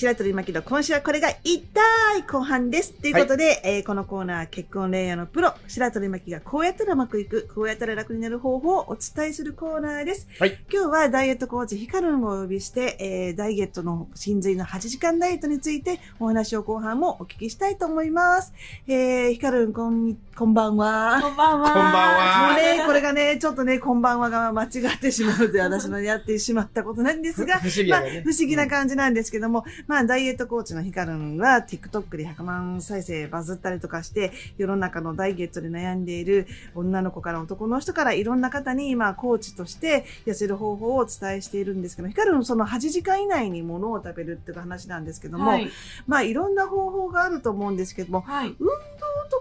白鳥巻の今週はこれが痛い後半です。ということで、えーこのコーナー、結婚恋愛のプロ、白鳥巻がこうやったらうまくいく、こうやったら楽になる方法をお伝えするコーナーです。はい。今日はダイエットコーチヒカルンをお呼びして、えーダイエットの真髄の8時間ダイエットについてお話を後半もお聞きしたいと思います。えー、ヒカルン、こんに、こんばんは。こんばんはこんばんはもうね、これがね、ちょっとね、こんばんはが間違ってしまうので、私のやってしまったことなんですが、不思議不思議な感じなんですけども、まあ、ダイエットコーチのヒカルンは、TikTok で100万再生バズったりとかして、世の中のダイエットで悩んでいる女の子から男の人からいろんな方に、まあ、コーチとして痩せる方法をお伝えしているんですけど、ヒカルンその8時間以内に物を食べるっていう話なんですけども、はい。まあ、いろんな方法があると思うんですけども、はい。運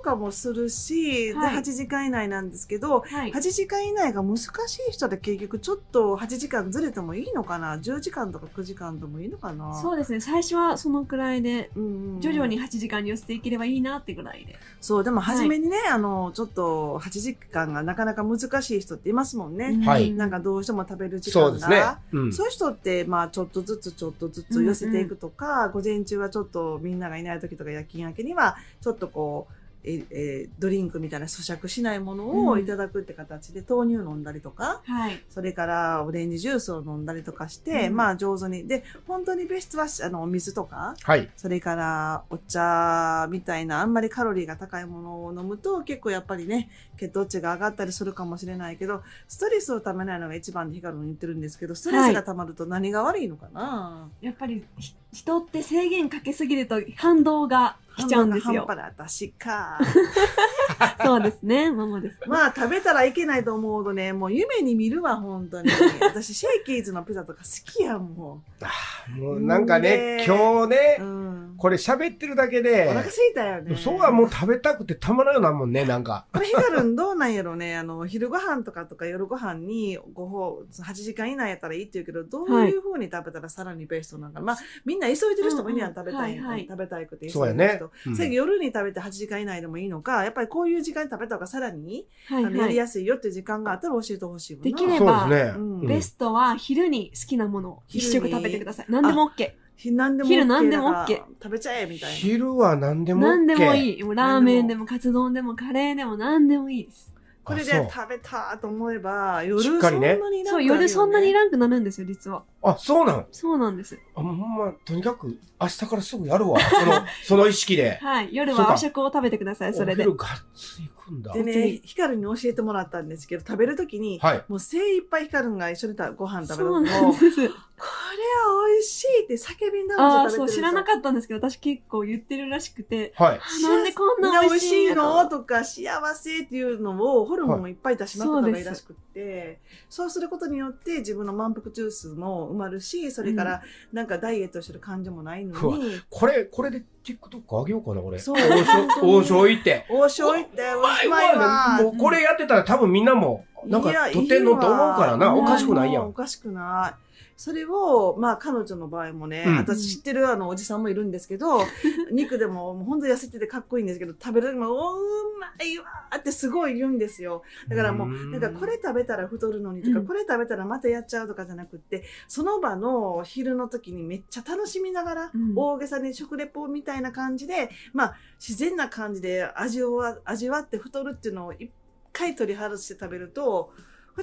かもするし、はいで8時間以内なんですけど、はい。8時間以内が難しい人で結局ちょっと8時間ずれてもいいのかな ?10 時間とか9時間でもいいのかな？そうですね。最初はそのくらいで、うんうん徐々に8時間に寄せていければいいなってぐらいで。そう、でも初めにね、あの、ちょっと8時間がなかなか難しい人っていますもんね。はいなんかどうしても食べる時間が。そうですね。うん。そういう人って、まあ、ちょっとずつちょっとずつ寄せていくとか、午前中はちょっとみんながいない時とか夜勤明けには、ちょっとこう、ええードリンクみたいな咀嚼しないものをいただくって形で豆乳飲んだりとか、はい。それからオレンジジュースを飲んだりとかして、うんまあ上手に。で、本当にベストはあのお水とか、はい。それからお茶みたいなあんまりカロリーが高いものを飲むと結構やっぱりね、血糖値が上がったりするかもしれないけど、ストレスをためないのが一番でヒカルに言ってるんですけど、ストレスが溜まると何が悪いのかな、やっぱりひ人って制限かけすぎると反動が来ちゃうんですよ半。端な私か。そうですね。ママです。まあ食べたらいけないと思うとね、もう夢に見るわ、本当に。私シェイキーズのピザとか好きやん、ももうなんかねね、今日う。ねう、ん。これ喋ってるだけおで、腹空いたよね。そうはもう食べたくてたまらんようなもんね、なんか。これヒカルンどうなんやろね。あの、昼ご飯とかとか夜ご飯にご飯、8時間以内やったらいいって言うけど、どういう風に食べたらさらにベストなんかな。まあ、みんな急いでる人もいるやん、うん食べたい、はいはい食べたいくて急そうやねうんそれ夜に食べて8時間以内でもいいのか、やっぱりこういう時間に食べた方がさらに、はいはい。りやすいよっていう時間があったら教えてほしいもんな。できればね。うんうんベストは昼に好きなものを一食食べてください。何でも OK。ひ何でも OK 昼何でも OK 食べちゃえ、みたいな。昼は何でも OK。何でもいい。もうラーメンで何もカツ丼でもカレーでも何でもいいです。これで食べたと思えば、夜そんなにいらんそう、夜そんなにいららんくなるんですよ、実は。あ、そうなん？そうなんです。あ、ほんま、とにかく明日からすぐやるわ。その、その意識で。はい。夜は和食を食べてください、それでお。昼がっつり行くんだ。でね、ヒカルに教えてもらったんですけど、食べるときに、はい。もう精一杯ヒカルが一緒にたご飯食べるのそうなんも、て叫びながああ、ら食べてるそう、知らなっかったんですけど、私結構言ってるらしくて、はい。あなんでこんな美味しいの？の？とか幸せっていうのをホルモンをいっぱい出しまくった方がいいらしくって、そうすることによって自分の満腹ジュースも埋まるし、それからなんかダイエットしてる感じもないのうわに、これ、これで TikTok 上げようかな、俺。そう王将、王将行って。王将行って、おうまいまいわわ。もうこれやってたら多分みんなも、なんかいや撮ってんのと思うからな。おかしくないやん。おかしくない。それを、まあ彼女の場合もね、うん。私知ってるあのおじさんもいるんですけど、肉でももう本当痩せててかっこいいんですけど、食べる時も、おうまいわーってすごい言うんですよ。だからもう、うん。なんかこれ食べたら太るのにとか、うん。これ食べたらまたやっちゃうとかじゃなくって、その場の昼の時にめっちゃ楽しみながら、うん。大げさに食レポみたいな感じで、まあ自然な感じで味を味わって太るっていうのを一回取り外して食べると、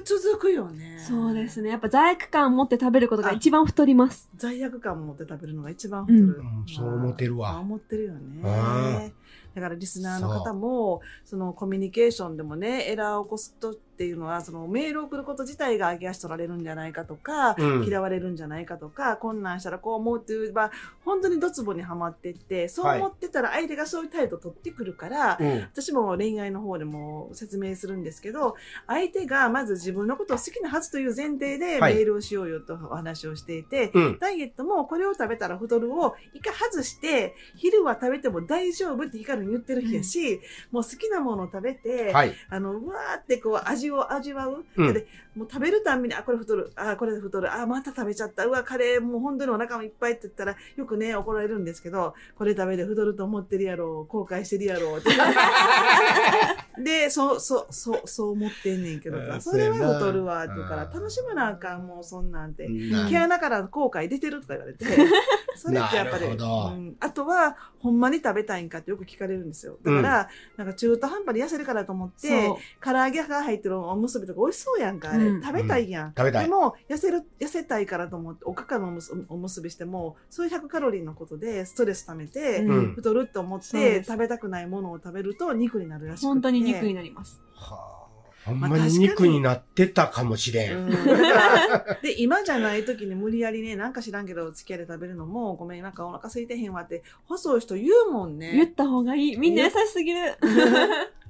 続くよね。そうですね。やっぱ罪悪感を持って食べることが一番太ります。罪悪感を持って食べるのが一番太る。うんそう思ってるわあ思ってるよねあ。だからリスナーの方も、そのコミュニケーションでもね、エラーを起こすとっていうのは、そのメールを送ること自体が上げ足取られるんじゃないかとか、うん嫌われるんじゃないかとか、困難したらこう思うっていう、まあ、本当にドツボにはまってって、そう思ってたら相手がそういう態度を取ってくるから、うん。私も恋愛の方でも説明するんですけど、相手がまず自分のことを好きなはずという前提でメはいールをしようよとお話をしていて、うん。ダイエットもこれを食べたら太るを一回外して、昼は食べても大丈夫ってヒカルに言ってる日やし、もう好きなものを食べて、はい。あの、うわーってこう味を味わう？うんでもう食べるたんびに、あ、これ太る。あ、これ太る。あ、また食べちゃった。うわ、カレーもう本当にお腹もいっぱいって言ったら、よくね、怒られるんですけど、これ食べて太ると思ってるやろ。後悔してるやろ。って で、そう、そう、そう、そう思ってんねんけどうんそれは太るわ。って言うから、うん楽しまなあかん、もうそんなんて。うん毛穴から後悔出てるとか言われて、それってやっぱり、うんあとは、ほんまに食べたいんかってよく聞かれるんですよ。だから、なんか中途半端に痩せるからと思って。唐揚げが入ってるおむすびとか美味しそうやんか、あれ。うん食べたいやん。食べたい。でも、痩せる、痩せたいからと思って、おかかのおむすおむすびしても、そういう100カロリーのことでストレス溜めて、うんうん。太ると思って、そうです食べたくないものを食べると肉になるらしくて。本当に肉になります。はあ。ほんまに肉になってたかもしれん。で、今じゃない時に無理やりね、なんか知らんけど、付き合いで食べるのも、ごめん、なんかお腹空いてへんわって、細い人言うもんね。言った方がいい。みんな優しすぎる。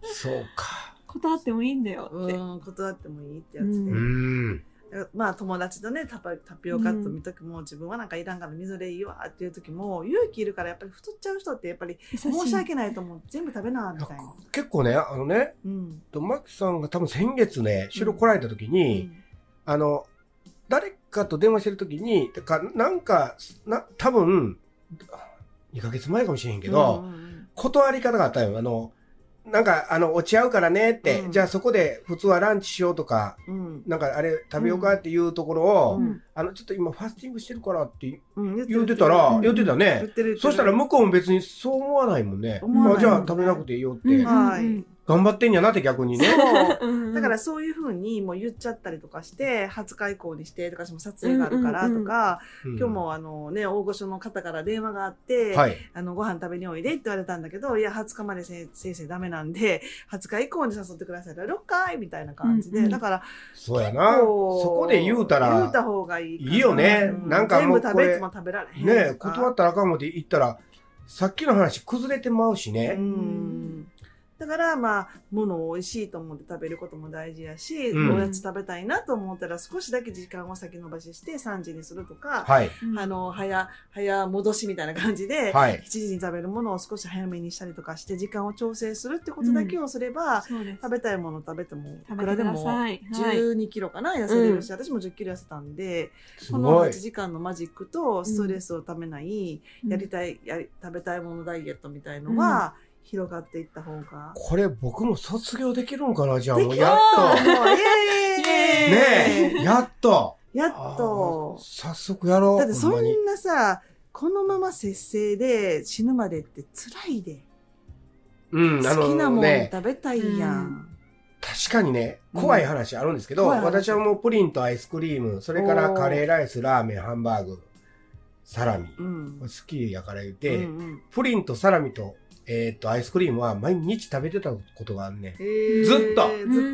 そうか。断ってもいいんだよって。うん、断ってもいいってやつで。ううんん。まあ友達とねタパタピオカット見ときも、自分はなんかいらんから水でいいわっていう時も勇気いるからやっぱり太っちゃう人ってやっぱり。申し訳ないと思う全部食べなみたいな。結構ね、あのね、うん。とマキさんが多分先月ね、収録来られた時に、あの、誰かと電話してる時に、てか、なんか、な、多分、2ヶ月前かもしれへんけど、うんうんうん断り方があったよ。あの、なんか、あの、落ち合うからねって、うん。じゃあそこで普通はランチしようとか、うん。なんかあれ食べようかっていうところを、うん。あの、ちょっと今ファスティングしてるからってうん。言ってたら、うん。言ってたね。そしたら向こうも別にそう思わないもんね。あじゃあ食べなくていいよって、うん。はい頑張ってんやなって逆にね。そううんだからそういうふうにもう言っちゃったりとかして、20日以降にしてとか、私も撮影があるからとか、うん今日もあのね、大御所の方から電話があって、はい。あの、ご飯食べにおいでって言われたんだけど、いや、20日までせ先生ダメなんで、20日以降に誘ってください。6回みたいな感じで。うんうんだから、そうやな。そこで言うたら、言うた方がいいかな。いいよねうなんかもう全部食べても食べられへん。ね断ったらあかんもって言ったら、さっきの話崩れてまうしうね。ん。だから、まあ、ものを美味しいと思って食べることも大事やし、うんおやつ食べたいなと思ったら少しだけ時間を先延ばしして3時にするとか、はい。うんあの、早、早戻しみたいな感じで、はい。7時に食べるものを少し早めにしたりとかして、時間を調整するってことだけをすれば、そうです。食べたいもの食べても、い食べてくらでもさい。はい。12キロかな、痩せれるし、私も10キロ痩せたんで、すこの8ごい。時間のマジックとストレスをためない、やりたい、やり、食べたいものダイエットみたいのは、広がっていった方が。これ僕も卒業できるんかな？じゃあもうやっと。もうイエーイねえ、やっと。やっあとー。早速やろう。だってそほんなさ、このまま節制で死ぬまでって辛いで。うん、あ好きなもん食べたいやん。確かにね、怖い話あるんですけど、私はもうプリンとアイスクリーム、それからカレーライス、ラーメン、ハンバーグ、サラミ。うん。好きやから言って、うんうんプリンとサラミと、えーっと、アイスクリームは毎日食べてたことがあるね。ずっと。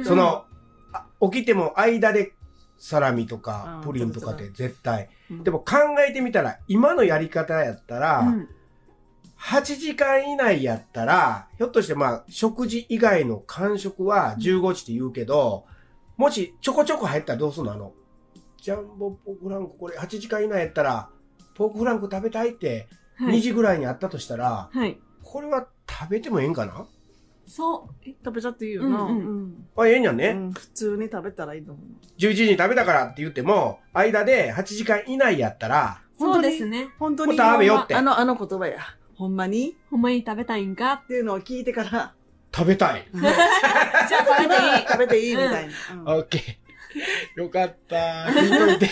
その、あ起きても間でサラミとかうんプリンとかって絶対。うん、でも考えてみたら、今のやり方やったら、うん8時間以内やったら、ひょっとしてまあ、食事以外の間食は15時って言うけど、もしちょこちょこ入ったらどうすんの？あの、ジャンボポークフランクこれ8時間以内やったら、ポークフランク食べたいって2はい。時ぐらいにあったとしたら、はい。これは食べてもええんかな？そう。え食べちゃっていいよな。うんうんうんあ、ええんやんね。うん普通に食べたらいいと思う。11時に食べたからって言っても、間で8時間以内やったら、そうですね。本当に。食べよってあの、あの言葉や。ほんまに？ほんまに食べたいんかっていうのを聞いてから、食べたい。じゃあ食べていい、食べていいみたいな。うんオッケー。よかった。聞いといて。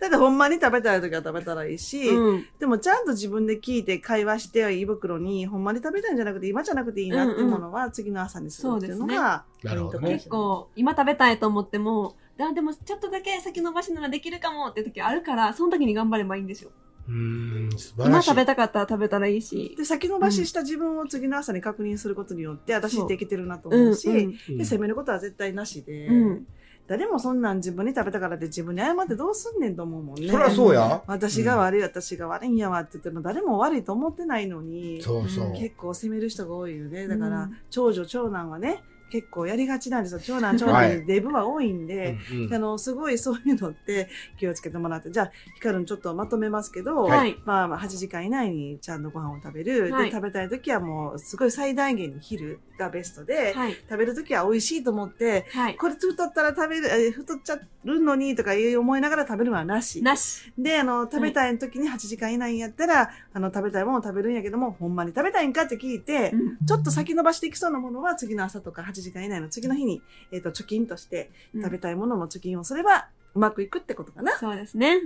だってほんまに食べたい時は食べたらいいし、うん。でもちゃんと自分で聞いて会話して胃袋にほんまに食べたいんじゃなくて今じゃなくていいなっていうものは次の朝にするっていうのがポイントかもしれない結構、今食べたいと思っても、あ、でもちょっとだけ先延ばしならできるかもって時あるから、その時に頑張ればいいんですよ。うーん、素晴らしい。今食べたかったら食べたらいいし。で、先延ばしした自分を次の朝に確認することによって、私できてるなとうん思うし、うんで、責めることは絶対なしで、うん。誰もそんなん自分に食べたからって自分に謝ってどうすんねんと思うもんね。そりゃそうや。私が悪い、私が悪いんやわって言っても誰も悪いと思ってないのに、そうそう。結構責める人が多いよね。だから、うん長女、長男はね、結構やりがちなんですよ。長男、長はい男、デブは多いんで、うんうんあの、すごいそういうのって気をつけてもらって、じゃあ、ヒカルンちょっとまとめますけど、はい。まあ、まあ8時間以内にちゃんとご飯を食べる。はいで、食べたい時はもう、すごい最大限に昼がベストで、はい。食べる時は美味しいと思って、はい。これ太ったら食べる、え太っちゃうのにとかいう思いながら食べるのはなし。なし。で、あの、食べたい時に8時間以内やったら、あの、食べたいものを食べるんやけども、ほんまに食べたいんかって聞いて、うんちょっと先延ばしていきそうなものは次の朝とか8時間以内の次の日に、えっ、と、貯金として食べたいものの貯金をすれば、うまくいくってことかな。そうですね。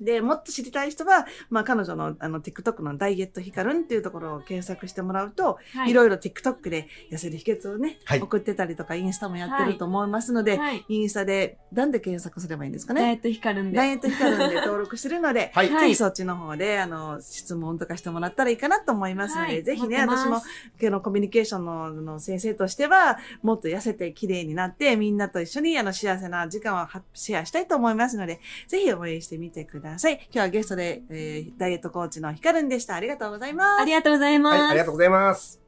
で、もっと知りたい人は、まあ、彼女の、あの、TikTok のダイエットヒカルンっていうところを検索してもらうと、、はいろいろ TikTok で痩せる秘訣をね、はい送ってたりとか、インスタもやってると思いますので、はい。インスタで、なんで検索すればいいんですかね？ダイエット光るんで。ダイエットヒカルンで登録してるので、はい。はいぜひそっちの方で、あの、質問とかしてもらったらいいかなと思いますので、はいぜひね、私も、今日のコミュニケーションのの先生としては、もっと痩せて綺麗になって、みんなと一緒にあの幸せな時間をはシェアしたいと思いますので、ぜひ応援してみてください。今日はゲストで、えーダイエットコーチのヒカルンでした。ありがとうございます。ありがとうございます。はい、ありがとうございます。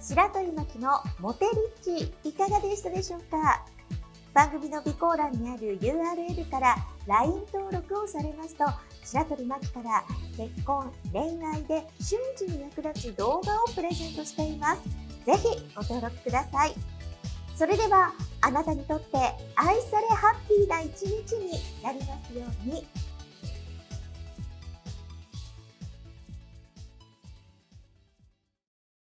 白鳥巻きのモテリッチいかがでしたでしょうか？番組の備考欄にある URL から LINE 登録をされますと白鳥巻きから結婚恋愛で瞬時に役立つ動画をプレゼントしていますぜひご登録くださいそれではあなたにとって愛されハッピーな一日になりますように。